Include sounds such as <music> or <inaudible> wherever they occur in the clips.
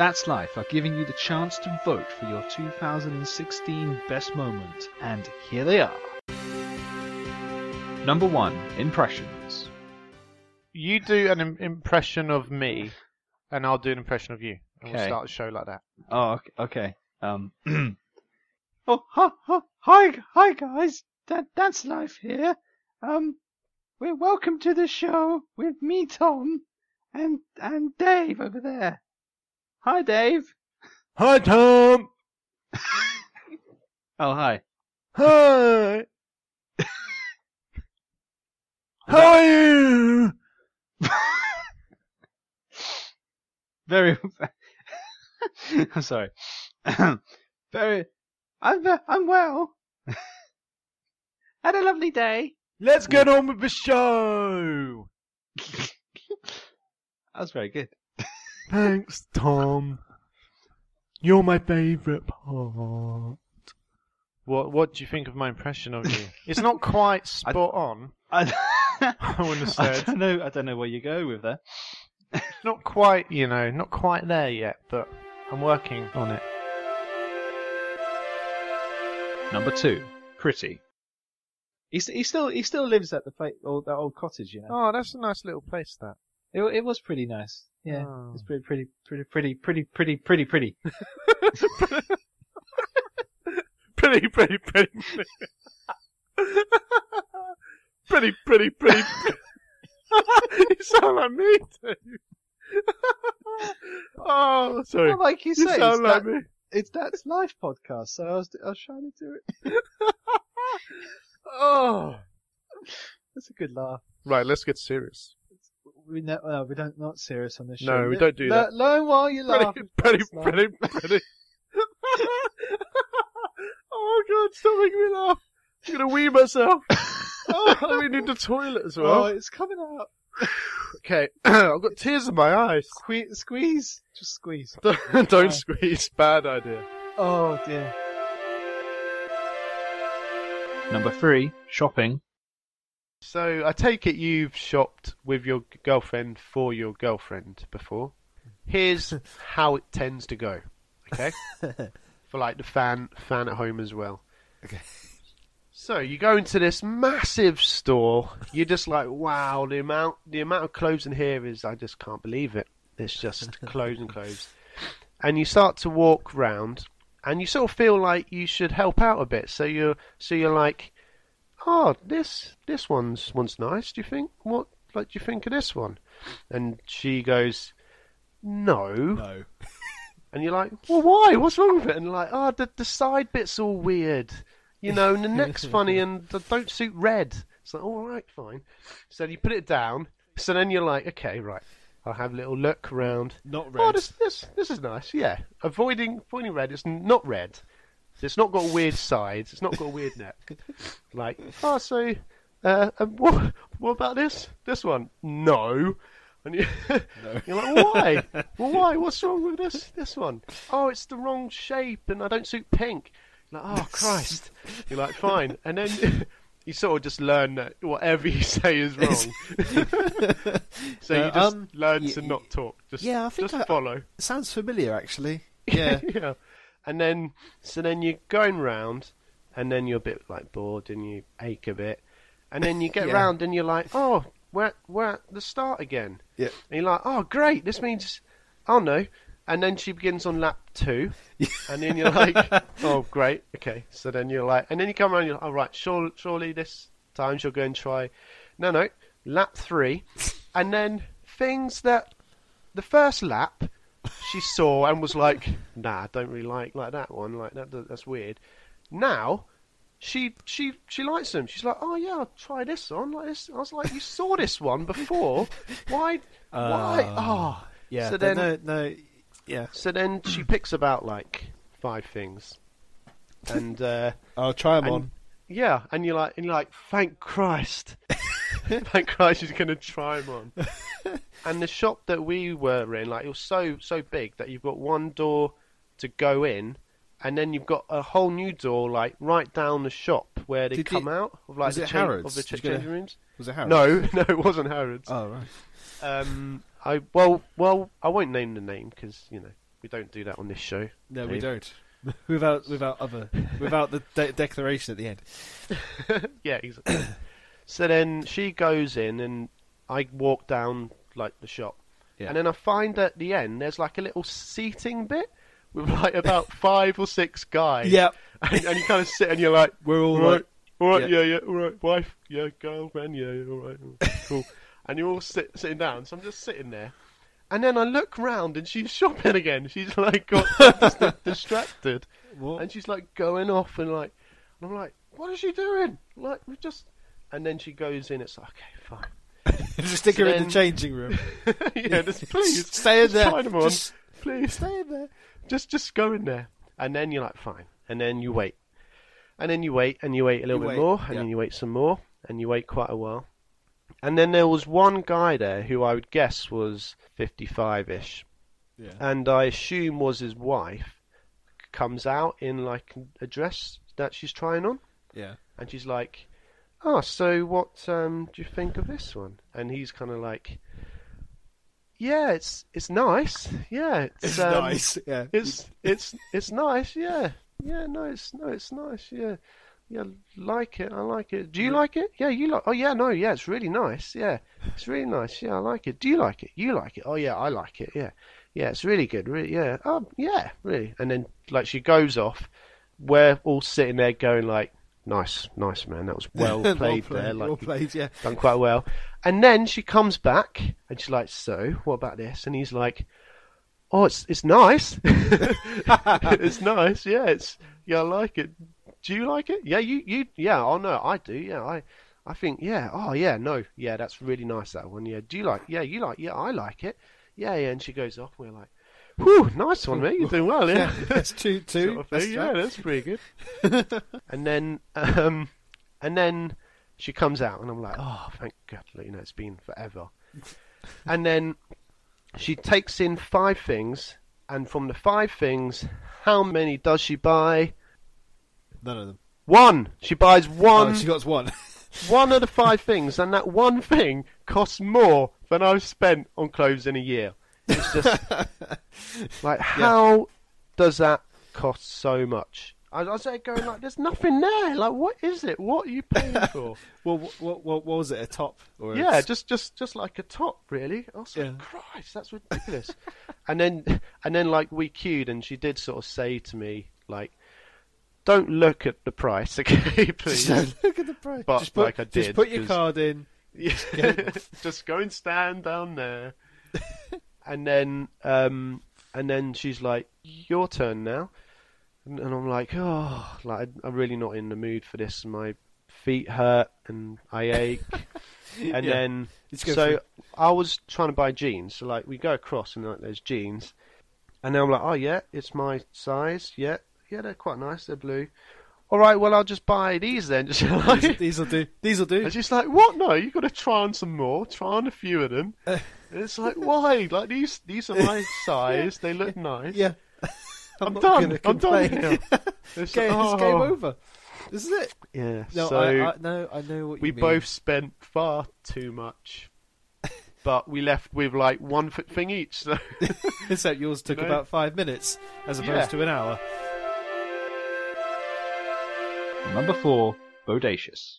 That's Life are giving you the chance to vote for your 2016 best moment, and here they are. Number one, impressions. You do an Im- impression of me, and I'll do an impression of you. And we'll Okay. start the show like that. Oh, ok- okay. Um. <clears throat> oh, hi, hi, hi, hi, guys. That that's life here. Um, we're welcome to the show with me, Tom, and and Dave over there. Hi, Dave. Hi, Tom. <laughs> Oh, hi. Hi. How are you? Very. I'm sorry. Very. I'm I'm well. <laughs> Had a lovely day. Let's get on with the show. <laughs> That was very good. Thanks, Tom. You're my favourite part. What What do you think of my impression of you? <laughs> It's not quite spot on. I, <laughs> I wouldn't have I said. don't know. I don't know where you go with that. Not quite, you know, not quite there yet, but I'm working on it. Number two, pretty. He, st- he still he still lives at the fa- old, that old cottage, you know. Oh, that's a nice little place. That. It it was pretty nice. Yeah, oh. it's pretty, pretty, pretty, pretty, pretty, pretty, pretty, pretty. <laughs> pretty, pretty, pretty, pretty. pretty, pretty, pretty. <laughs> you sound like me too. <laughs> oh, sorry. Well, like you, you say, sound like that, me. It's that's life podcast, so I was I was trying to do it. oh, that's a good laugh. Right, let's get serious. We no, no, we don't not serious on this show. No, we don't do le- that. Learn while you laugh. Pretty, pretty, pretty, <laughs> pretty. oh god, stop making me laugh. I'm gonna wee myself. <laughs> oh, I need the toilet as well. Oh, it's coming out. Okay, <clears throat> I've got tears in my eyes. Squeeze, squeeze, just squeeze. <laughs> Don't, don't squeeze. Bad idea. Oh dear. Number three, shopping. So I take it you've shopped with your girlfriend for your girlfriend before. Here's <laughs> how it tends to go. Okay, <laughs> for like the fan fan at home as well. Okay. So you go into this massive store. You're just like, wow, the amount the amount of clothes in here is I just can't believe it. It's just <laughs> clothes and clothes. And you start to walk round, and you sort of feel like you should help out a bit. So you're so you're like, oh, this this one's one's nice. Do you think? What like do you think of this one? And she goes, no. No. <laughs> And you're like, well, why? What's wrong with it? And like, oh, the the side bit's all weird, you know, and the neck's funny, and don't suit red. It's like, all right, fine. So you put it down. So then you're like, okay, right. I'll have a little look around. Not red. Oh, red. this this this is nice. Yeah, avoiding avoiding red. It's not red. It's not got weird sides. It's not got a weird neck. <laughs> Like, oh, so uh, um, what what about this this one? No. And you, <laughs> you're like, why? <laughs> well, why? What's wrong with this this one? Oh, it's the wrong shape, and I don't suit pink. You're like, oh Christ! You're like, fine, and then you sort of just learn that whatever you say is wrong. so you just um, learn y- to not talk. Just, yeah, I think just I- follow. Sounds familiar, actually. Yeah. yeah. And then, so then you're going round, and then you're a bit like bored, and you ache a bit, and then you get Yeah. round, and you're like, oh, we're we're at the start again. Yeah. And you're like, oh, great, this means, oh no. And then she begins on lap two, <laughs> and then you're like, oh, great, okay. So then you're like, and then you come around, you're like, oh, right, surely, surely this time she'll go and try. No, no, lap three, <laughs> and then things that the first lap she saw and was like, nah, I don't really like like that one, like that that's weird. Now she she she likes them. She's like, oh yeah, I'll try this on. Like this. I was like, you saw this one before. Why? Why? Uh, Oh, Yeah. So then- no, no. Yeah. so then she picks about like five things, and uh, I'll try them And- on. yeah, and you're like, and you're like, thank Christ, <laughs> thank Christ, she's gonna try them on. <laughs> and the shop that we were in, like, it was so so big that you've got one door to go in, and then you've got a whole new door, like right down the shop where they Did come you- out of like was the it cha- Harrods? of the Did cha- you go- changing rooms. Was it Harrods? No, <laughs> no, it wasn't Harrods. Oh right. Um, I well, well, I won't name the name because you know we don't do that on this show. No, we Dave. don't. without without other without the de- declaration at the end. yeah, exactly. <coughs> so then she goes in, and I walk down like the shop, Yeah. and then I find at the end there's like a little seating bit with like about <laughs> five or six guys. Yep. <laughs> and, and you kind of sit and you're like, We're all all right, like- all right, yeah. yeah, yeah, all right, wife, yeah, girlfriend, yeah, yeah, all right, all right, <laughs> cool. and you're all sit, sitting down, so I'm just sitting there. And then I look round and she's shopping again. She's like got distracted. What? And she's like going off and like, and I'm like, what is she doing? Like, we just. And then she goes in. It's like, okay, fine. <laughs> Just stick her in the changing room. <laughs> yeah, <laughs> just please Stay in just there. them. Just please stay in there. just just go in there, and then you're like, fine, and then you wait, and then you wait, and you wait a little You bit wait, more, and yeah. then you wait some more, and you wait quite a while, and then there was one guy there who I would guess was 55ish, Yeah. and I assume was his wife, comes out in like a dress that she's trying on, Yeah. and she's like, "Oh, so what um, do you think of this one?" And he's kind of like, "Yeah, it's it's nice. Yeah, it's, It's um, nice. Yeah. it's it's it's nice. Yeah, yeah. No, it's no, it's nice. Yeah, yeah. Like it. I like it. Do you like it? Yeah, you like. Oh yeah, no, yeah. It's really nice. Yeah, it's really nice. Yeah, I like it. Do you like it? You like it? Oh yeah, I like it. Yeah, yeah. It's really good. Really, yeah. Oh yeah, really. And then like she goes off. We're all sitting there going like, nice, nice man. That was <laughs> well played there. Like well played. Yeah. done quite well. And then she comes back and she's like, "So, what about this?" And he's like, "Oh, it's it's nice. <laughs> it's nice. Yeah, it's yeah, I like it. Do you like it? Yeah, you you yeah. Oh no, I do. Yeah, I I think yeah. Oh yeah, no, yeah, that's really nice that one. Yeah, do you like? Yeah, you like? Yeah, I like it. Yeah, yeah. And she goes off. We're like, "Whew, nice one, mate. You're doing well, yeah." <laughs> That's two. Two. sort of That's. Yeah, that's pretty good. <laughs> and then, um, and then she comes out, and I'm like, oh, thank God, you know, it's been forever. <laughs> and then she takes in five things, and from the five things, how many does she buy? None of them. One. She buys one. oh, she got one. one of the five things, and that one thing costs more than I've spent on clothes in a year. It's just <laughs> like, how does that cost so much? I I was there going like, there's nothing there. Like, what is it? What are you paying <laughs> for? well, what, what, what was it? A top? Or yeah, just just just like a top, really. I was Yeah. Christ, that's ridiculous. <laughs> and then and then like we queued, and she did sort of say to me like, don't look at the price, okay, please. Just look at the price. But, just put, like I did, just put your 'cause- card in. Yeah. just go and stand down there. And then um and then she's like, Your turn now and, and I'm like, Oh like I'm really not in the mood for this my feet hurt and I ache <laughs> and Yeah. then so for I was trying to buy jeans, so like we go across and like there's jeans and then I'm like, Oh yeah, it's my size, yeah, yeah, they're quite nice, they're blue. Alright, well I'll just buy these then <laughs> just like These will do. These will do. and she's like, "What? No, you've got to try on some more. Try on a few of them." <laughs> and it's like, why? Like these, these are my <laughs> size. They look nice. Yeah. I'm, not done. I'm done complain. now. <laughs> It's Game, like, it's game oh. over. This is it. Yeah. No, so I, I, no, I know what you we both spent far too much, <laughs> but we left with like one f- thing each. So Except yours took know? about five minutes as opposed Yeah. to an hour. Number four, Bodacious.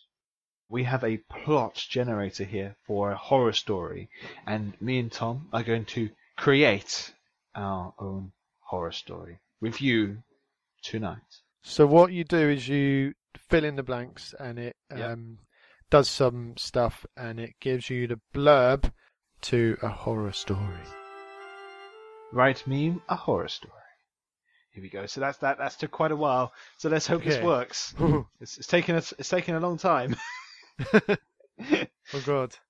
We have a plot generator here for a horror story, and me and Tom are going to create our own horror story with you tonight. So what you do is you fill in the blanks, and it Yep. um, does some stuff, and it gives you the blurb to a horror story. Write me a horror story. Here we go. So that's that. That's took quite a while. So let's hope this works. <laughs> It's, it's taken us. It's taken a long time. <laughs> Oh god. <laughs>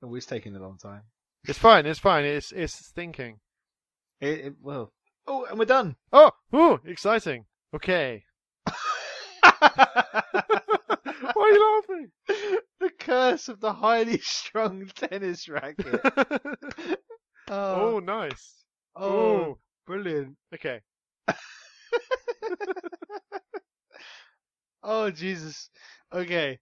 Oh, it's taking a long time. It's fine. It's fine. It's it's thinking. It, it, well. Oh, and we're done. Oh, ooh, exciting. Okay. <laughs> Why are you laughing? the curse of the highly <laughs> strung tennis racket. Oh, oh, nice. oh, Oh, brilliant. okay. Oh, Jesus. Okay.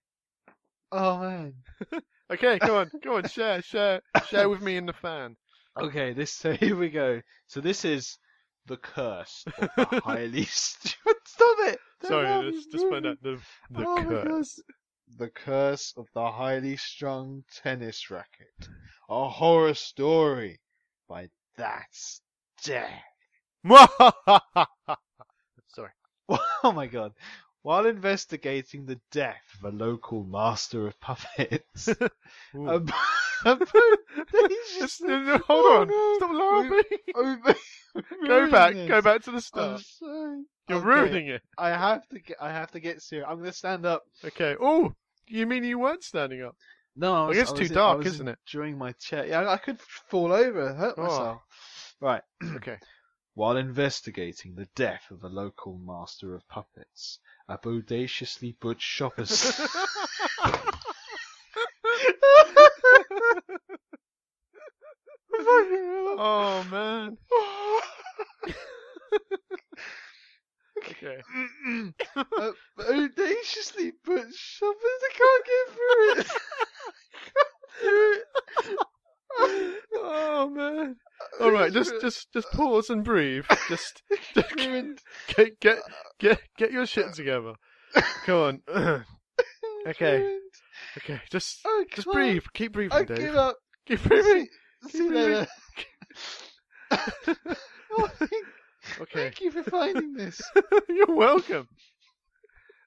Oh, man. <laughs> Okay, come on, come on, share, share, share with me in the fan. <laughs> Okay, this so here we go. So this is the curse of the <laughs> highly strung. Stop it! Don't Sorry, it's just find out the the oh curse. The curse of the highly strung tennis racket. A horror story by That's Death. Sorry. Oh my god. While investigating the death of a local master of puppets, a, a bodacious- Just- uh, no, hold on, Oh, stop laughing. <laughs> I'm <laughs> Go back, ruining go back to the start. sorry. You're Okay, ruining it. I have to get. I have to get serious. I'm gonna stand up. Okay. Oh, you mean you weren't standing up? No, I was, it's I too in- dark, isn't it? During my chair. Yeah, I, I could fall over, hurt Oh. myself. Right. <clears throat> Okay. While investigating the death of a local master of puppets, a bodaciously butch shopper. <laughs> <laughs> oh man. okay. a bodaciously butch shoppers. I can't get through it. Oh man. All right, just just just pause and breathe. Just Ruined. <laughs> get get get get your shit together. Come on. <laughs> Okay. Okay, just oh, I just breathe. Keep breathing, I Dave. give up. Keep breathing. See you later. Oh, <laughs> thank, Okay. thank you for finding this. You're welcome.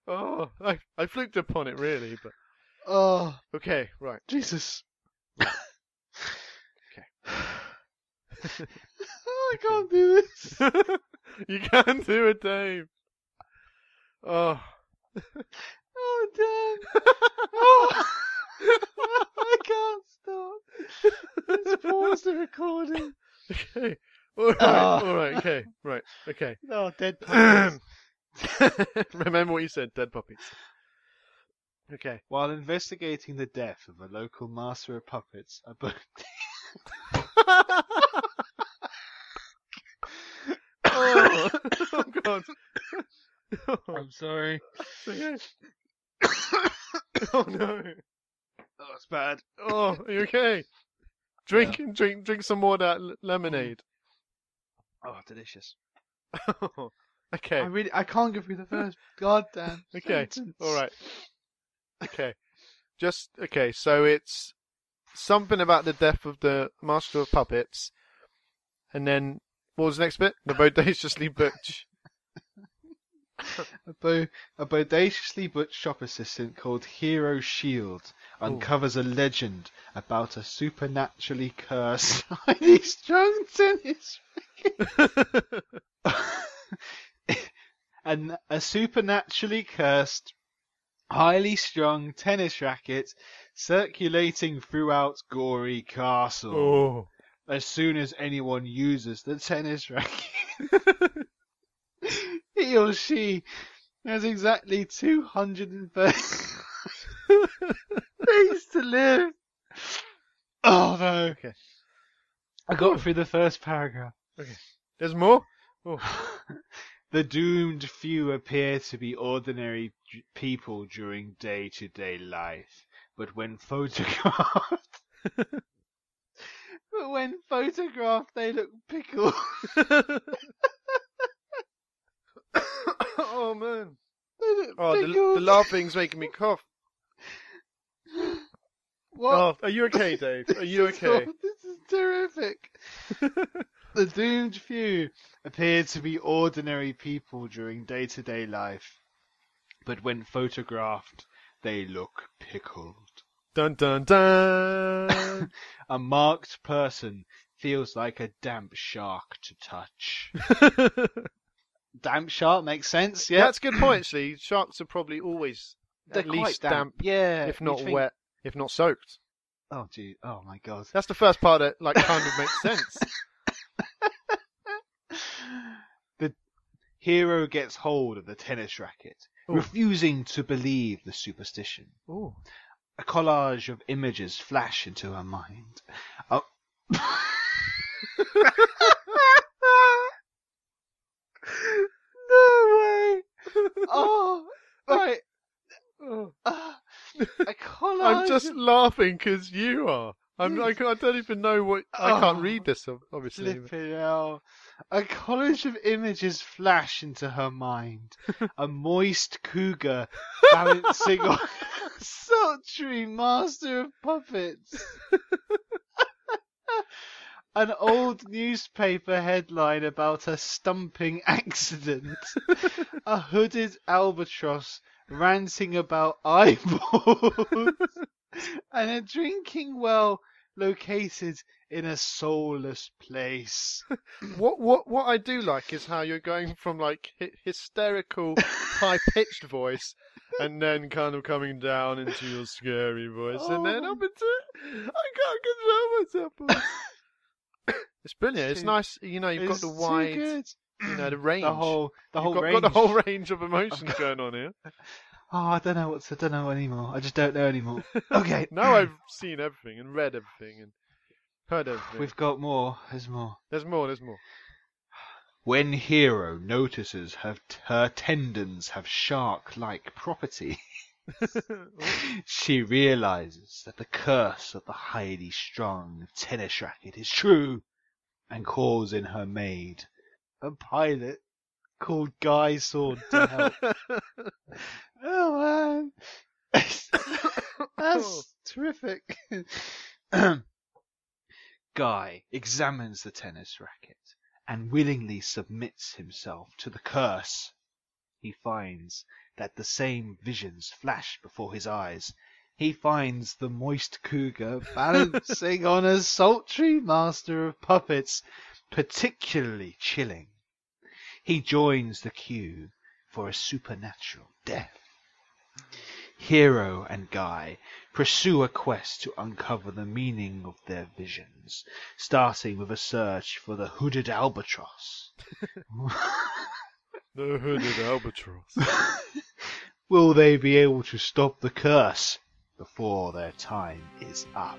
Oh, I I fluked upon it really, but Oh, okay, right. Jesus. Okay. <sighs> <sighs> <sighs> oh, I can't do this. <laughs> you can't do it, Dave. Oh. Oh, damn. <laughs> Oh. <laughs> I can't stop. Let's pause the recording. Okay. All right. Ah. All right. Okay. Right. Okay. Oh, dead <clears throat> puppies. Remember what you said. Dead puppies. Okay. While investigating the death of a local master of puppets, a bo- Oh, oh Oh, God. <laughs> I'm sorry. <laughs> oh no. Oh, it's bad. Oh, are you okay? <laughs> Drink, drink, drink some more of that l- lemonade. Mm. Oh, delicious. okay. I really, I can't get through the first goddamn Okay. sentence. All right. Okay. Just okay. So it's something about the death of the master of puppets, and then what was the next bit? The bodaciously butch. A, a bodaciously butch shop assistant called Hero Shield uncovers a legend about a supernaturally cursed, <laughs> highly strung tennis <laughs> and a supernaturally cursed, highly strung tennis racket circulating throughout Gory Castle. oh. As soon as anyone uses the tennis racket, <laughs> <laughs> he or she has exactly 230 <laughs> days to live. Oh no. Okay. I got through the first paragraph. Okay. There's more. Oh. <laughs> The doomed few appear to be ordinary d- people during day to day life, but when photographed. but when photographed, they look pickled. Oh man. Oh, the, the laughing's making me cough. What? Oh, are you okay, Dave? Are you <laughs> okay? aw- <laughs> This is terrific. <laughs> the doomed few appear to be ordinary people during day to day life, but when photographed, they look pickled. Dun dun dun. A marked person feels like a damp shark to touch. Damp shark makes sense. Yeah, That's a good point, actually. <clears throat> Sharks are probably always They're at least damp, Yeah, if not think- wet, if not soaked. Oh gee, oh my god. That's the first part that like kind of makes sense. <laughs> the hero gets hold of the tennis racket, Ooh. refusing to believe the superstition. Ooh. A collage of images flash into her mind. Oh. <laughs> <laughs> no way! Oh, right. Ah, a collage. I'm just laughing because you are. I'm. I, I don't even know what. I can't Oh, read this, obviously. Flipping hell. A collage of images flash into her mind. <laughs> A moist cougar <laughs> balancing on <laughs> a sultry master of puppets. An old newspaper headline about a stumping <laughs> accident. a hooded albatross ranting about <laughs> eyeballs. and a drinking well located in a soulless place. <laughs> What what what I do like is how you're going from like hy- hysterical, high pitched voice, and then kind of coming down into your scary voice, and then Oh. up into I can't control myself. It's brilliant. It's nice. You know, you've got the wide, you know, the <clears throat> range. The whole, the You've whole got, range. got the whole range of emotions going on here. <laughs> Oh, I don't know what to, I don't know anymore. I just don't know anymore. <laughs> Okay. Now I've seen everything and read everything and heard everything. We've got more. There's more. There's more. There's more. When Hero notices her, her tendons have shark-like property, <laughs> she realizes that the curse of the highly strung tennis racket is true, and calls in her maid, a pilot called Guy Sword to help. <laughs> oh man, <laughs> that's terrific. <clears throat> Guy examines the tennis racket and willingly submits himself to the curse. He finds that the same visions flash before his eyes. He finds the moist cougar balancing on a sultry master of puppets, particularly chilling. He joins the queue for a supernatural death. Hero and Guy pursue a quest to uncover the meaning of their visions, starting with a search for the hooded albatross. <laughs> The hooded albatross. <laughs> Will they be able to stop the curse before their time is up?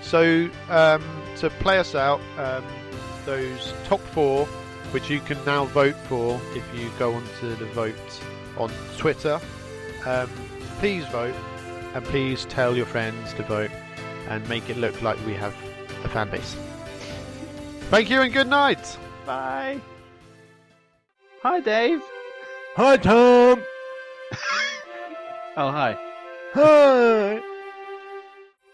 So, um, to play us out, um, those top four, which you can now vote for if you go onto the vote on Twitter, um, please vote and please tell your friends to vote and make it look like we have a fan base. Thank you and good night. Bye. Hi, Dave. Hi, Tom. <laughs> Oh, hi. Hi.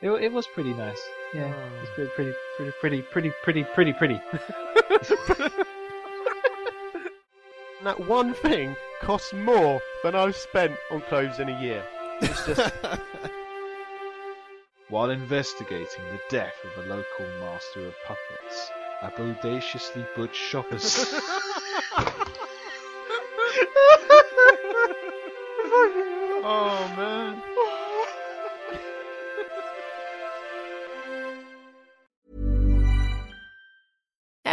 It, it was pretty nice. Yeah, it was pretty, pretty, pretty, pretty, pretty, pretty, pretty, pretty. <laughs> that one thing costs more than I've spent on clothes in a year. It's just <laughs> While investigating the death of a local master of puppets, a bodaciously butch shoppers. <laughs>